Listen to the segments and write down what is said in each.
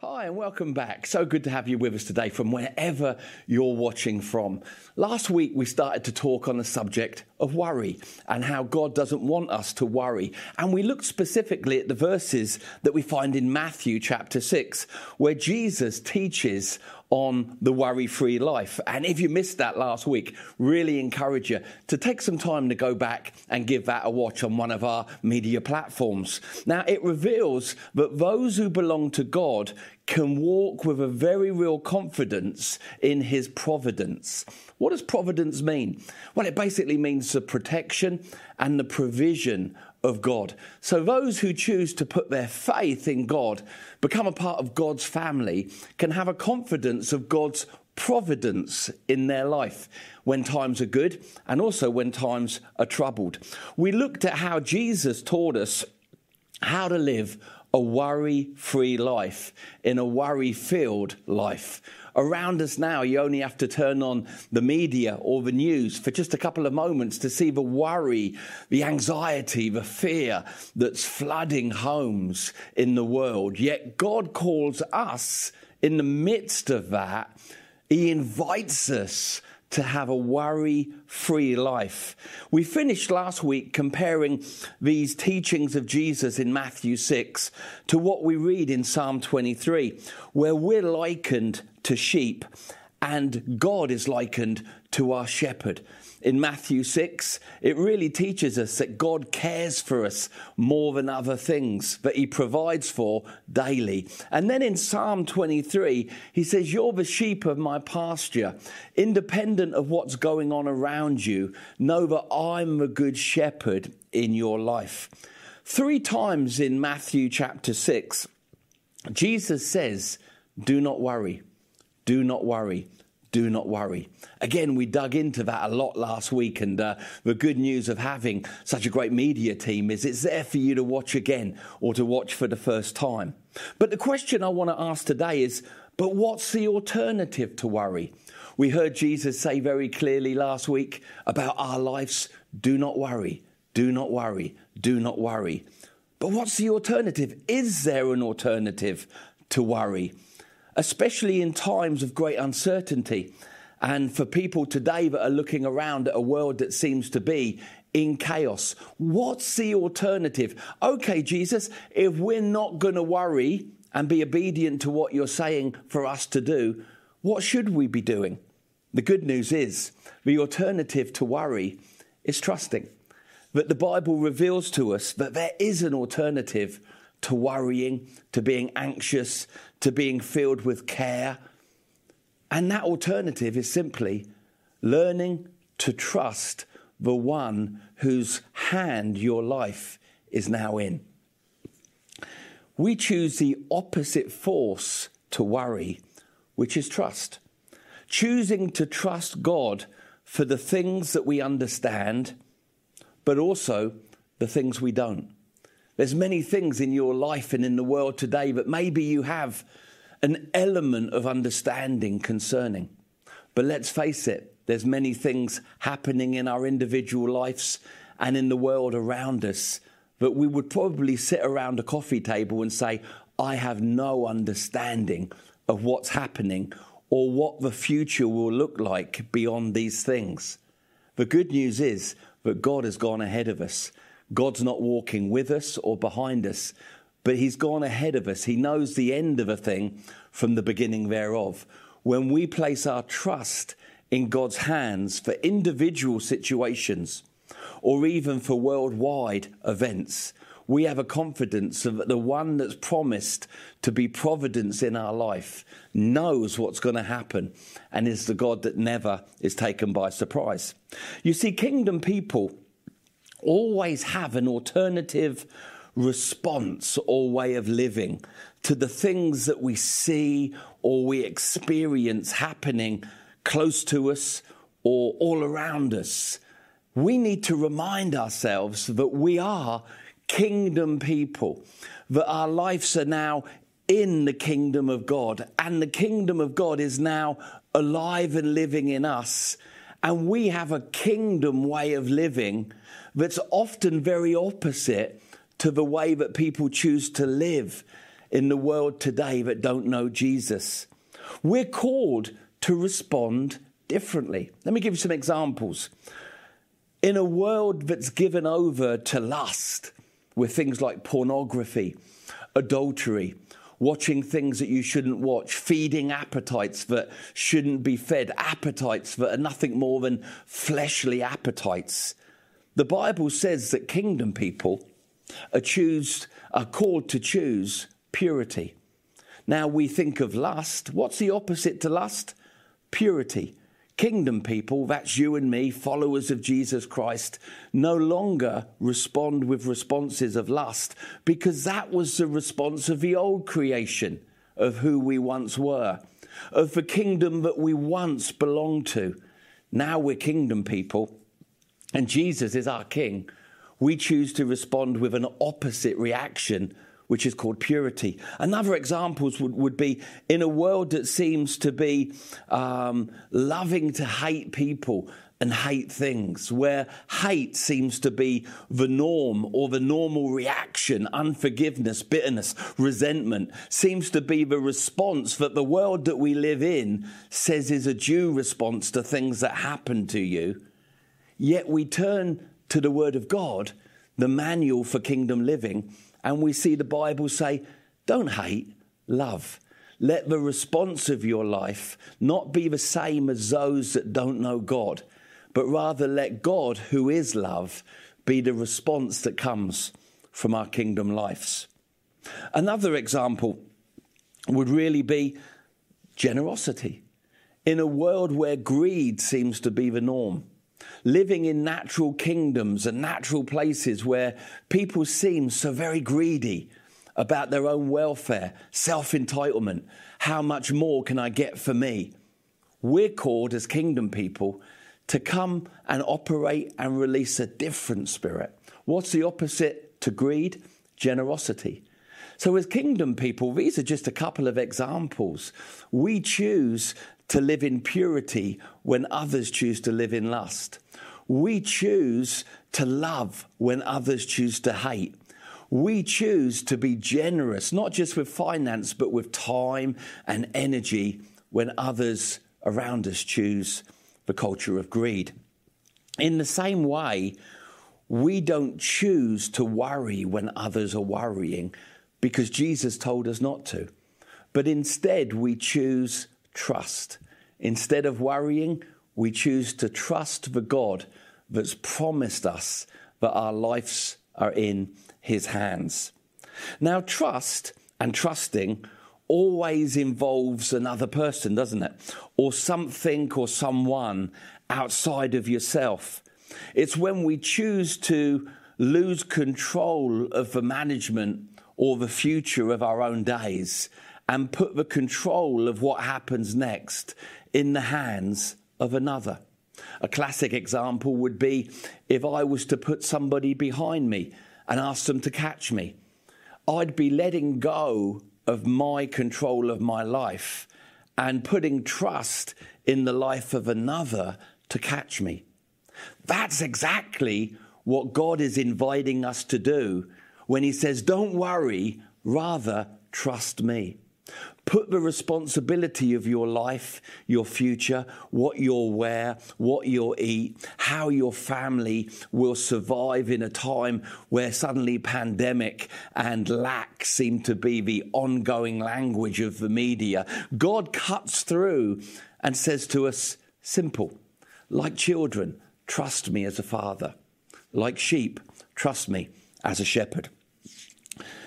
Hi, and welcome back. So good to have you with us today from wherever you're watching from. Last week, we started to talk on the subject of worry and how God doesn't want us to worry. And we looked specifically at the verses that we find in Matthew chapter 6, where Jesus teaches on the worry free life. And if you missed that last week, really encourage you to take some time to go back and give that a watch on one of our media platforms. Now, it reveals that those who belong to God can walk with a very real confidence in his providence. What does providence mean? Well, it basically means the protection and the provision of God. So those who choose to put their faith in God, become a part of God's family, can have a confidence of God's providence in their life when times are good and also when times are troubled. We looked at how Jesus taught us how to live a worry free life in a worry filled life. Around us now, you only have to turn on the media or the news for just a couple of moments to see the worry, the anxiety, the fear that's flooding homes in the world. Yet God calls us in the midst of that, He invites us to have a worry free life. We finished last week comparing these teachings of Jesus in Matthew 6 to what we read in Psalm 23, where we're likened to sheep and God is likened to our shepherd in Matthew 6, it really teaches us that God cares for us more than other things that He provides for daily. And then in Psalm 23, He says, You're the sheep of my pasture. Independent of what's going on around you, know that I'm a good shepherd in your life. Three times in Matthew chapter 6, Jesus says, Do not worry. Do not worry do not worry. Again, we dug into that a lot last week, and uh, the good news of having such a great media team is it's there for you to watch again or to watch for the first time. But the question I want to ask today is but what's the alternative to worry? We heard Jesus say very clearly last week about our lives do not worry, do not worry, do not worry. But what's the alternative? Is there an alternative to worry? Especially in times of great uncertainty. And for people today that are looking around at a world that seems to be in chaos, what's the alternative? Okay, Jesus, if we're not going to worry and be obedient to what you're saying for us to do, what should we be doing? The good news is the alternative to worry is trusting. That the Bible reveals to us that there is an alternative to worrying, to being anxious, to being filled with care. And that alternative is simply learning to trust the one whose hand your life is now in. We choose the opposite force to worry, which is trust. Choosing to trust God for the things that we understand, but also the things we don't. There's many things in your life and in the world today that maybe you have an element of understanding concerning. But let's face it, there's many things happening in our individual lives and in the world around us that we would probably sit around a coffee table and say, I have no understanding of what's happening or what the future will look like beyond these things. The good news is that God has gone ahead of us God's not walking with us or behind us, but He's gone ahead of us. He knows the end of a thing from the beginning thereof. When we place our trust in God's hands for individual situations or even for worldwide events, we have a confidence that the one that's promised to be providence in our life knows what's going to happen and is the God that never is taken by surprise. You see, kingdom people always have an alternative response or way of living to the things that we see or we experience happening close to us or all around us. We need to remind ourselves that we are kingdom people, that our lives are now in the kingdom of God, and the kingdom of God is now alive and living in us. And we have a kingdom way of living that's often very opposite to the way that people choose to live in the world today that don't know Jesus. We're called to respond differently. Let me give you some examples. In a world that's given over to lust with things like pornography, adultery, watching things that you shouldn't watch, feeding appetites that shouldn't be fed, appetites that are nothing more than fleshly appetites. The Bible says that kingdom people are, are called to choose purity. Now we think of lust. What's the opposite to lust? Purity. Kingdom people, that's you and me, followers of Jesus Christ, no longer respond with responses of lust because that was the response of the old creation of who we once were, of the kingdom that we once belonged to. Now we're kingdom people, and Jesus is our king. We choose to respond with an opposite reaction which is called purity. Another examples would, would be in a world that seems to be um, loving to hate people and hate things, where hate seems to be the norm or the normal reaction, unforgiveness, bitterness, resentment seems to be the response that the world that we live in says is a due response to things that happen to you. Yet we turn to the Word of God, the manual for kingdom living, and we see the Bible say, don't hate, love. Let the response of your life not be the same as those that don't know God, but rather let God, who is love, be the response that comes from our kingdom lives. Another example would really be generosity. In a world where greed seems to be the norm, living in natural kingdoms and natural places where people seem so very greedy about their own welfare, self entitlement. How much more can I get for me? We're called as kingdom people to come and operate and release a different spirit. What's the opposite to greed? Generosity. So, as kingdom people, these are just a couple of examples. We choose to live in purity when others choose to live in lust. We choose to love when others choose to hate. We choose to be generous, not just with finance, but with time and energy when others around us choose the culture of greed. In the same way, we don't choose to worry when others are worrying because Jesus told us not to. But instead, we choose trust. Instead of worrying, we choose to trust the God that's promised us that our lives are in his hands. Now, trust and trusting always involves another person, doesn't it? Or something or someone outside of yourself. It's when we choose to lose control of the management or the future of our own days and put the control of what happens next in the hands of another. A classic example would be if I was to put somebody behind me and ask them to catch me. I'd be letting go of my control of my life and putting trust in the life of another to catch me. That's exactly what God is inviting us to do when He says, Don't worry, rather trust me. Put the responsibility of your life, your future, what you'll wear, what you'll eat, how your family will survive in a time where suddenly pandemic and lack seem to be the ongoing language of the media. God cuts through and says to us, simple, like children, trust me as a father. Like sheep, trust me as a shepherd.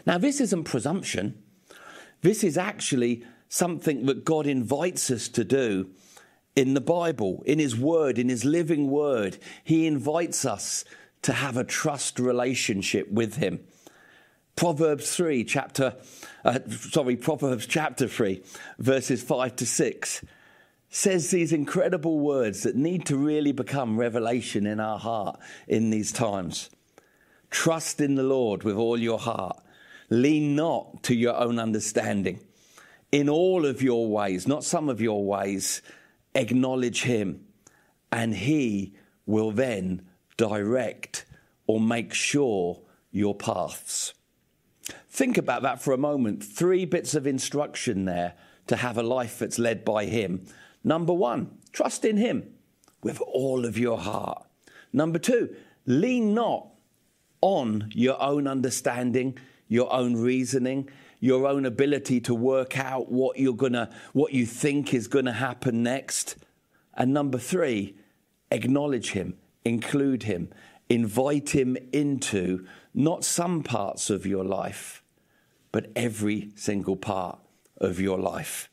Now, this isn't presumption. This is actually something that God invites us to do in the Bible, in His Word, in His living Word. He invites us to have a trust relationship with Him. Proverbs 3, chapter, uh, sorry, Proverbs chapter 3, verses 5 to 6, says these incredible words that need to really become revelation in our heart in these times. Trust in the Lord with all your heart Lean not to your own understanding. In all of your ways, not some of your ways, acknowledge Him, and He will then direct or make sure your paths. Think about that for a moment. Three bits of instruction there to have a life that's led by Him. Number one, trust in Him with all of your heart. Number two, lean not on your own understanding, your own reasoning, your own ability to work out what you're gonna, what you think is gonna happen next. And number three, acknowledge Him, include Him, invite Him into not some parts of your life, but every single part of your life.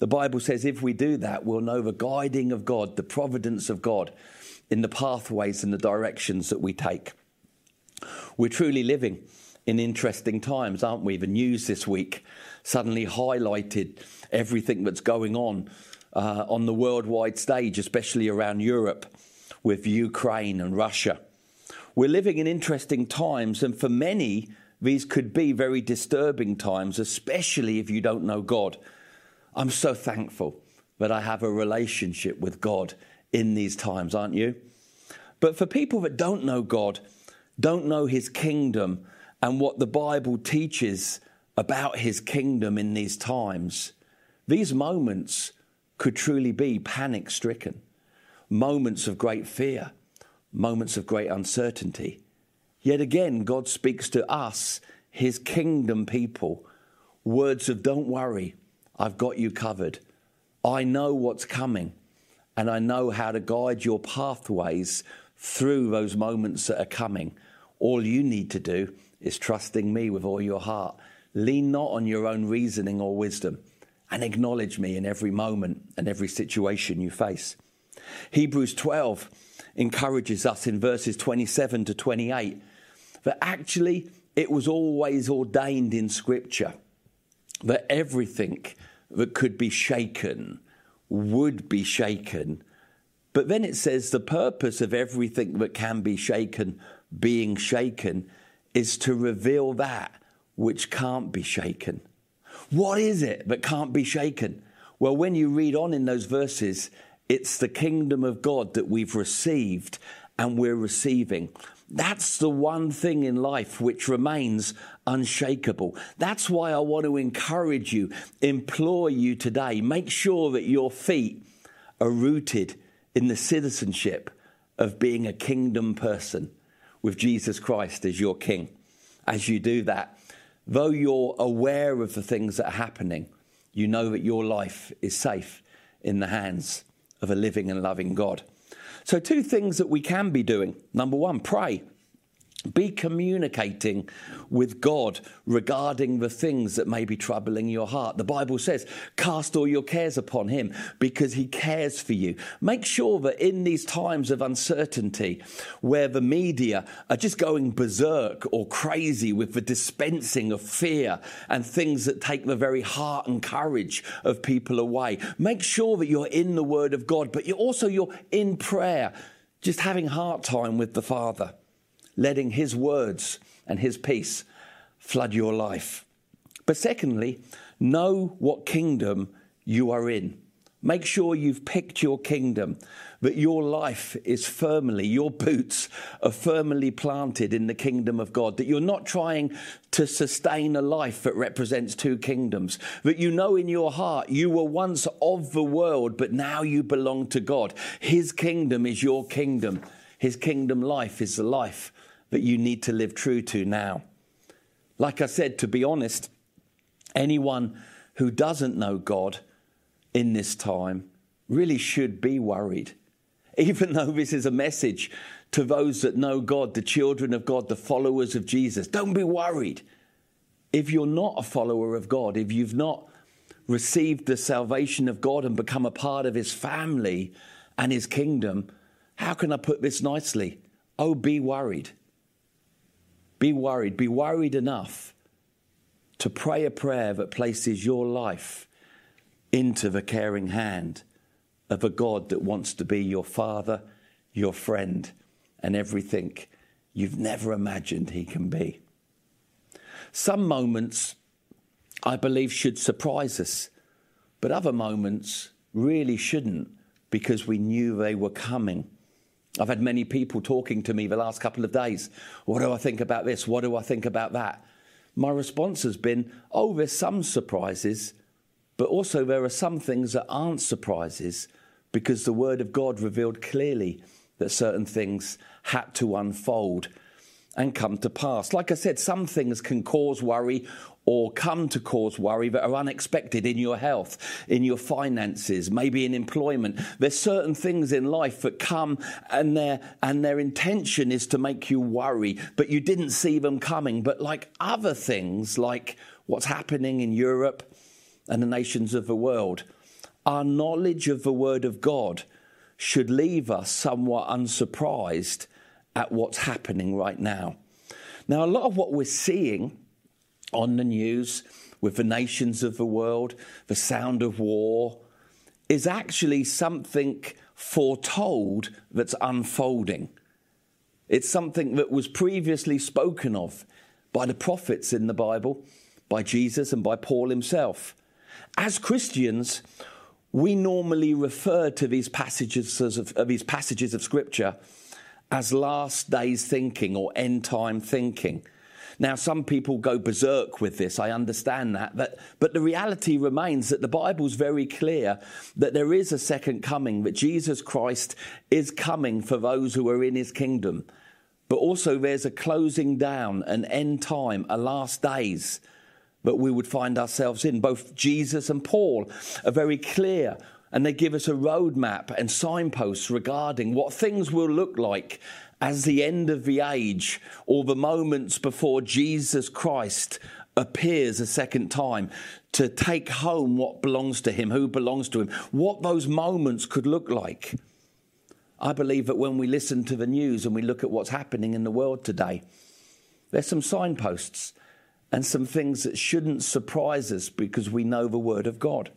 The Bible says if we do that, we'll know the guiding of God, the providence of God in the pathways and the directions that we take. We're truly living in interesting times, aren't we? The news this week suddenly highlighted everything that's going on uh, on the worldwide stage, especially around Europe with Ukraine and Russia. We're living in interesting times, and for many, these could be very disturbing times, especially if you don't know God. I'm so thankful that I have a relationship with God in these times, aren't you? But for people that don't know God, don't know His kingdom, and what the Bible teaches about His kingdom in these times, these moments could truly be panic stricken, moments of great fear, moments of great uncertainty. Yet again, God speaks to us, His kingdom people, words of don't worry, I've got you covered. I know what's coming, and I know how to guide your pathways through those moments that are coming. All you need to do is trusting me with all your heart. Lean not on your own reasoning or wisdom, and acknowledge me in every moment and every situation you face. Hebrews 12 encourages us in verses 27 to 28 that actually it was always ordained in Scripture that everything that could be shaken would be shaken. But then it says the purpose of everything that can be shaken being shaken is to reveal that which can't be shaken. What is it that can't be shaken? Well, when you read on in those verses, it's the kingdom of God that we've received and we're receiving. That's the one thing in life which remains unshakable. That's why I want to encourage you, implore you today, make sure that your feet are rooted in the citizenship of being a kingdom person with Jesus Christ as your king. As you do that, though you're aware of the things that are happening, you know that your life is safe in the hands of a living and loving God. So, two things that we can be doing. Number one, pray. Be communicating with God regarding the things that may be troubling your heart. The Bible says, cast all your cares upon Him because He cares for you. Make sure that in these times of uncertainty, where the media are just going berserk or crazy with the dispensing of fear and things that take the very heart and courage of people away, make sure that you're in the Word of God, but you're also you're in prayer, just having heart time with the Father letting His words and His peace flood your life. But secondly, know what kingdom you are in. Make sure you've picked your kingdom, that your life is firmly, your boots are firmly planted in the kingdom of God, that you're not trying to sustain a life that represents two kingdoms, that you know in your heart you were once of the world, but now you belong to God. His kingdom is your kingdom. His kingdom life is the life that you need to live true to now. Like I said, to be honest, anyone who doesn't know God in this time really should be worried. Even though this is a message to those that know God, the children of God, the followers of Jesus, don't be worried. If you're not a follower of God, if you've not received the salvation of God and become a part of His family and His kingdom, how can I put this nicely? Oh, be worried. Be worried. Be worried enough to pray a prayer that places your life into the caring hand of a God that wants to be your father, your friend, and everything you've never imagined he can be. Some moments, I believe, should surprise us, but other moments really shouldn't because we knew they were coming. I've had many people talking to me the last couple of days. What do I think about this? What do I think about that? my response has been, oh, there's some surprises, but also there are some things that aren't surprises because the Word of God revealed clearly that certain things had to unfold and come to pass. Like I said, some things can cause worry or come to cause worry that are unexpected in your health, in your finances, maybe in employment. There's certain things in life that come and their and their intention is to make you worry, but you didn't see them coming. But like other things, like what's happening in Europe and the nations of the world, our knowledge of the word of God should leave us somewhat unsurprised at what's happening right now. Now, a lot of what we're seeing on the news with the nations of the world, the sound of war, is actually something foretold that's unfolding. It's something that was previously spoken of by the prophets in the Bible, by Jesus and by Paul himself. As Christians, we normally refer to these passages of, of these passages of Scripture as last days thinking or end time thinking. Now, some people go berserk with this, I understand that, but, but the reality remains that the Bible's very clear that there is a second coming, that Jesus Christ is coming for those who are in his kingdom. But also, there's a closing down, an end time, a last days that we would find ourselves in. Both Jesus and Paul are very clear and they give us a roadmap and signposts regarding what things will look like as the end of the age or the moments before Jesus Christ appears a second time to take home what belongs to him, who belongs to him, what those moments could look like. I believe that when we listen to the news and we look at what's happening in the world today, there's some signposts and some things that shouldn't surprise us because we know the Word of God.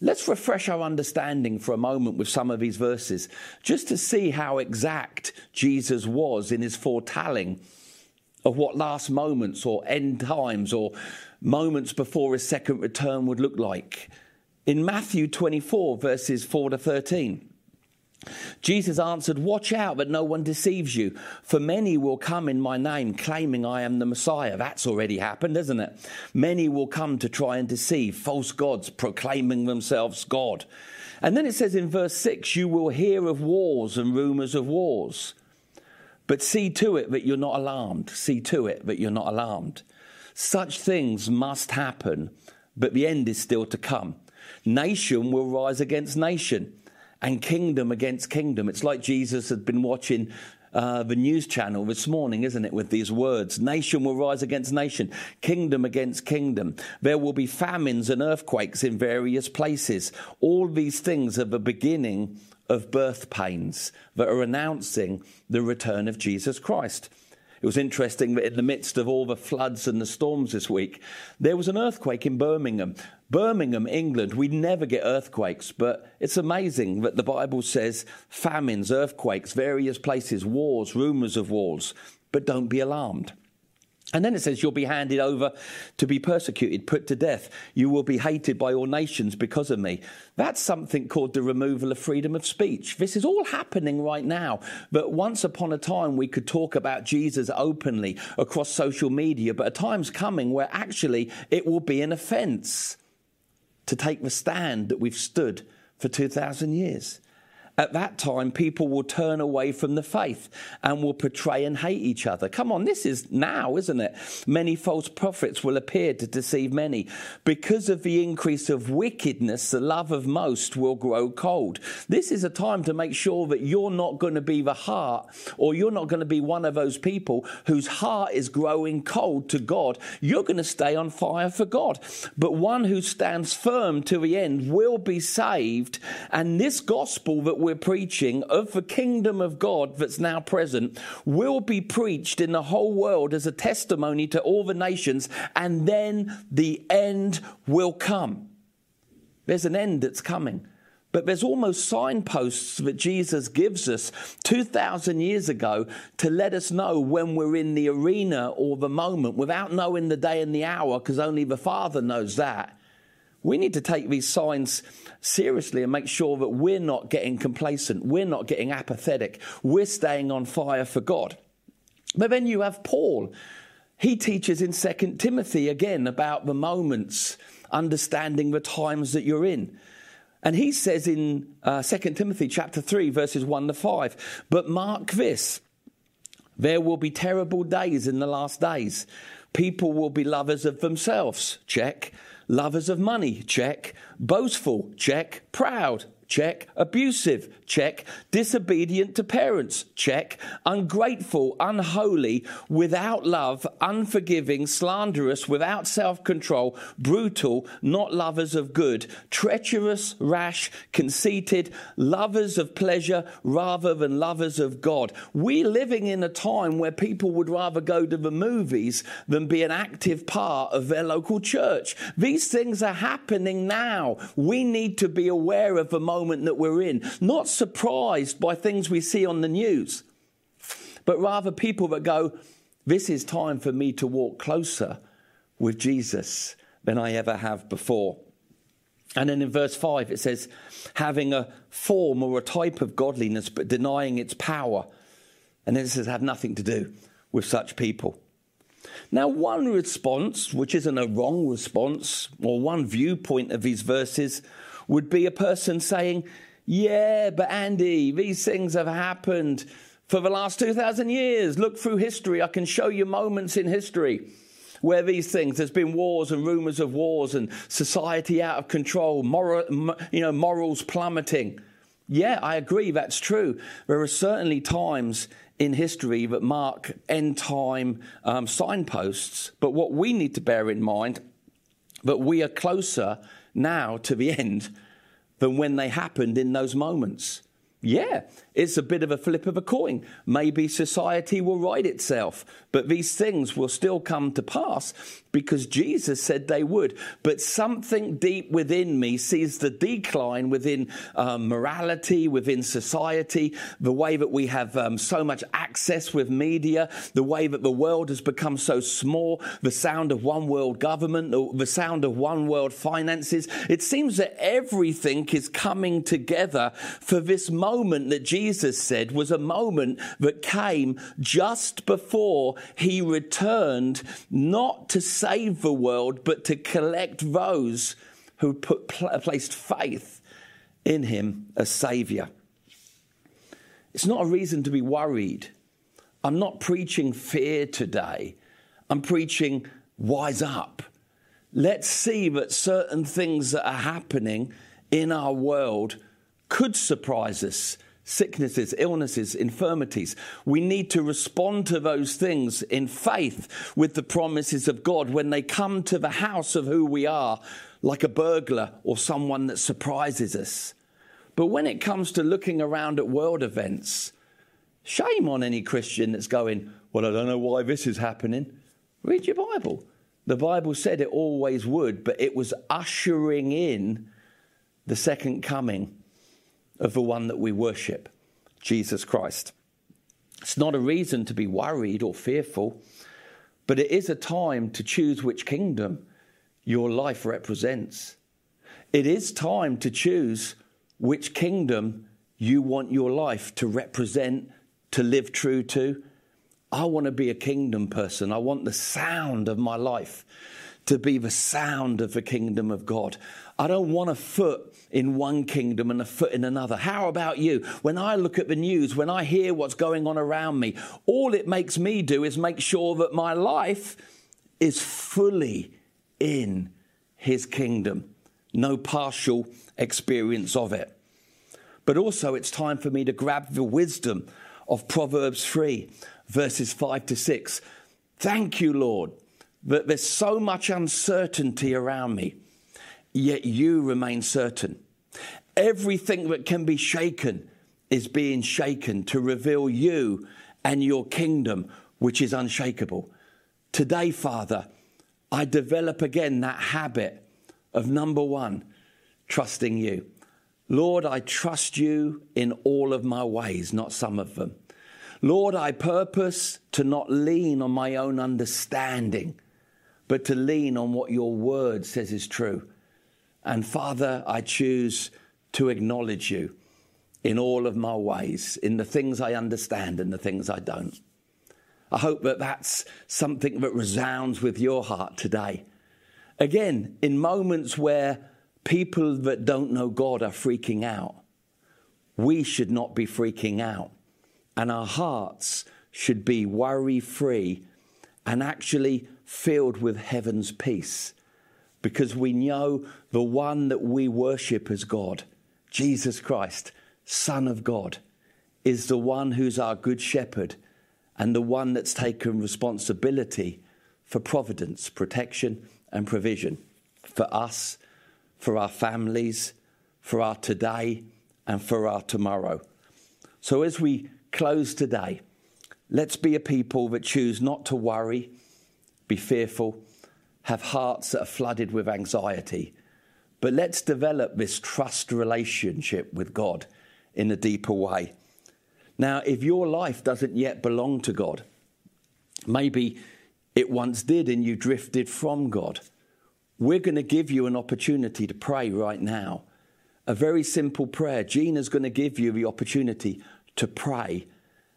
Let's refresh our understanding for a moment with some of these verses, just to see how exact Jesus was in his foretelling of what last moments or end times or moments before his second return would look like. In Matthew 24, verses 4 to 13, Jesus answered, Watch out that no one deceives you, for many will come in my name, claiming I am the Messiah. That's already happened, isn't it? Many will come to try and deceive false gods, proclaiming themselves God. And then it says in verse 6 You will hear of wars and rumors of wars. But see to it that you're not alarmed. See to it that you're not alarmed. Such things must happen, but the end is still to come. Nation will rise against nation and kingdom against kingdom. It's like Jesus had been watching uh, the news channel this morning, isn't it, with these words? Nation will rise against nation, kingdom against kingdom. There will be famines and earthquakes in various places. All these things are the beginning of birth pains that are announcing the return of Jesus Christ. It was interesting that in the midst of all the floods and the storms this week, there was an earthquake in Birmingham. Birmingham, England, we never get earthquakes, but it's amazing that the Bible says famines, earthquakes, various places, wars, rumors of wars, but don't be alarmed. And then it says, You'll be handed over to be persecuted, put to death. You will be hated by all nations because of me. That's something called the removal of freedom of speech. This is all happening right now. But once upon a time, we could talk about Jesus openly across social media, but a time's coming where actually it will be an offense to take the stand that we've stood for 2,000 years. At that time, people will turn away from the faith and will betray and hate each other. Come on, this is now, isn't it? Many false prophets will appear to deceive many. Because of the increase of wickedness, the love of most will grow cold. This is a time to make sure that you're not going to be the heart or you're not going to be one of those people whose heart is growing cold to God. You're going to stay on fire for God. But one who stands firm to the end will be saved. And this gospel that we're we're preaching of the kingdom of God that's now present will be preached in the whole world as a testimony to all the nations, and then the end will come. There's an end that's coming. But there's almost signposts that Jesus gives us 2,000 years ago to let us know when we're in the arena or the moment without knowing the day and the hour, because only the Father knows that. We need to take these signs seriously and make sure that we're not getting complacent, we're not getting apathetic, we're staying on fire for God. But then you have Paul. he teaches in 2 Timothy again about the moments, understanding the times that you're in. And he says in uh, 2 Timothy chapter 3, verses 1 to 5, but mark this there will be terrible days in the last days. People will be lovers of themselves, check. Lovers of money, check. Boastful, check. Proud, check. Abusive, check. Disobedient to parents, check. Ungrateful, unholy, without love, unforgiving, slanderous, without self control, brutal, not lovers of good, treacherous, rash, conceited, lovers of pleasure rather than lovers of God. We're living in a time where people would rather go to the movies than be an active part of their local church. These things are happening now. We need to be aware of the moment that we're in, not surprised by things we see on the news, but rather people that go, This is time for me to walk closer with Jesus than I ever have before. And then in verse 5, it says, having a form or a type of godliness, but denying its power. And then it says, have nothing to do with such people. Now, one response, which isn't a wrong response, or one viewpoint of these verses, would be a person saying, yeah, but Andy, these things have happened for the last 2,000 years. Look through history. I can show you moments in history where these things, there's been wars and rumors of wars and society out of control, moral, you know, morals plummeting. Yeah, I agree, that's true. There are certainly times in history that mark end time um, signposts, but what we need to bear in mind that we are closer now to the end than when they happened in those moments. Yeah, it's a bit of a flip of a coin. Maybe society will right itself, but these things will still come to pass because Jesus said they would. But something deep within me sees the decline within um, morality, within society, the way that we have um, so much access with media, the way that the world has become so small, the sound of one world government, the sound of one world finances. It seems that everything is coming together for this moment that Jesus said was a moment that came just before he returned, not to save the world, but to collect those who put, placed faith in him as Savior. It's not a reason to be worried. I'm not preaching fear today. I'm preaching wise up. Let's see that certain things that are happening in our world could surprise us sicknesses, illnesses, infirmities. We need to respond to those things in faith with the promises of God when they come to the house of who we are, like a burglar or someone that surprises us. But when it comes to looking around at world events, shame on any Christian that's going, Well, I don't know why this is happening. Read your Bible. The Bible said it always would, but it was ushering in the second coming of the one that we worship, Jesus Christ. It's not a reason to be worried or fearful, but it is a time to choose which kingdom your life represents. It is time to choose which kingdom you want your life to represent, to live true to. I want to be a kingdom person. I want the sound of my life to be the sound of the kingdom of God. I don't want a foot in one kingdom and a foot in another. How about you? When I look at the news, when I hear what's going on around me, all it makes me do is make sure that my life is fully in his kingdom, no partial experience of it. But also, it's time for me to grab the wisdom of Proverbs 3, verses 5 to 6. Thank you, Lord, that there's so much uncertainty around me yet you remain certain. Everything that can be shaken is being shaken to reveal you and your kingdom, which is unshakable. Today, Father, I develop again that habit of number one, trusting you. Lord, I trust you in all of my ways, not some of them. Lord, I purpose to not lean on my own understanding, but to lean on what your word says is true. And Father, I choose to acknowledge you in all of my ways, in the things I understand and the things I don't. I hope that that's something that resounds with your heart today. Again, in moments where people that don't know God are freaking out, we should not be freaking out. And our hearts should be worry free and actually filled with heaven's peace because we know the one that we worship as God, Jesus Christ, Son of God, is the one who's our good shepherd and the one that's taken responsibility for providence, protection, and provision for us, for our families, for our today, and for our tomorrow. So as we close today, let's be a people that choose not to worry, be fearful, have hearts that are flooded with anxiety. But let's develop this trust relationship with God in a deeper way. Now, if your life doesn't yet belong to God, maybe it once did and you drifted from God, we're going to give you an opportunity to pray right now. A very simple prayer. Gina's going to give you the opportunity to pray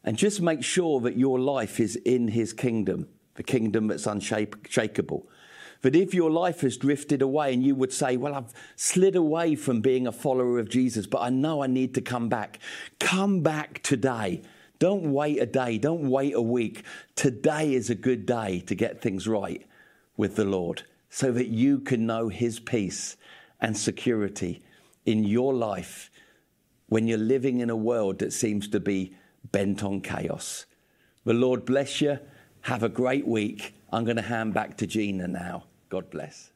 and just make sure that your life is in His kingdom, the kingdom that's unshakable. That if your life has drifted away and you would say, Well, I've slid away from being a follower of Jesus, but I know I need to come back, come back today. Don't wait a day, don't wait a week. Today is a good day to get things right with the Lord so that you can know His peace and security in your life when you're living in a world that seems to be bent on chaos. The Lord bless you. Have a great week. I'm going to hand back to Gina now. God bless.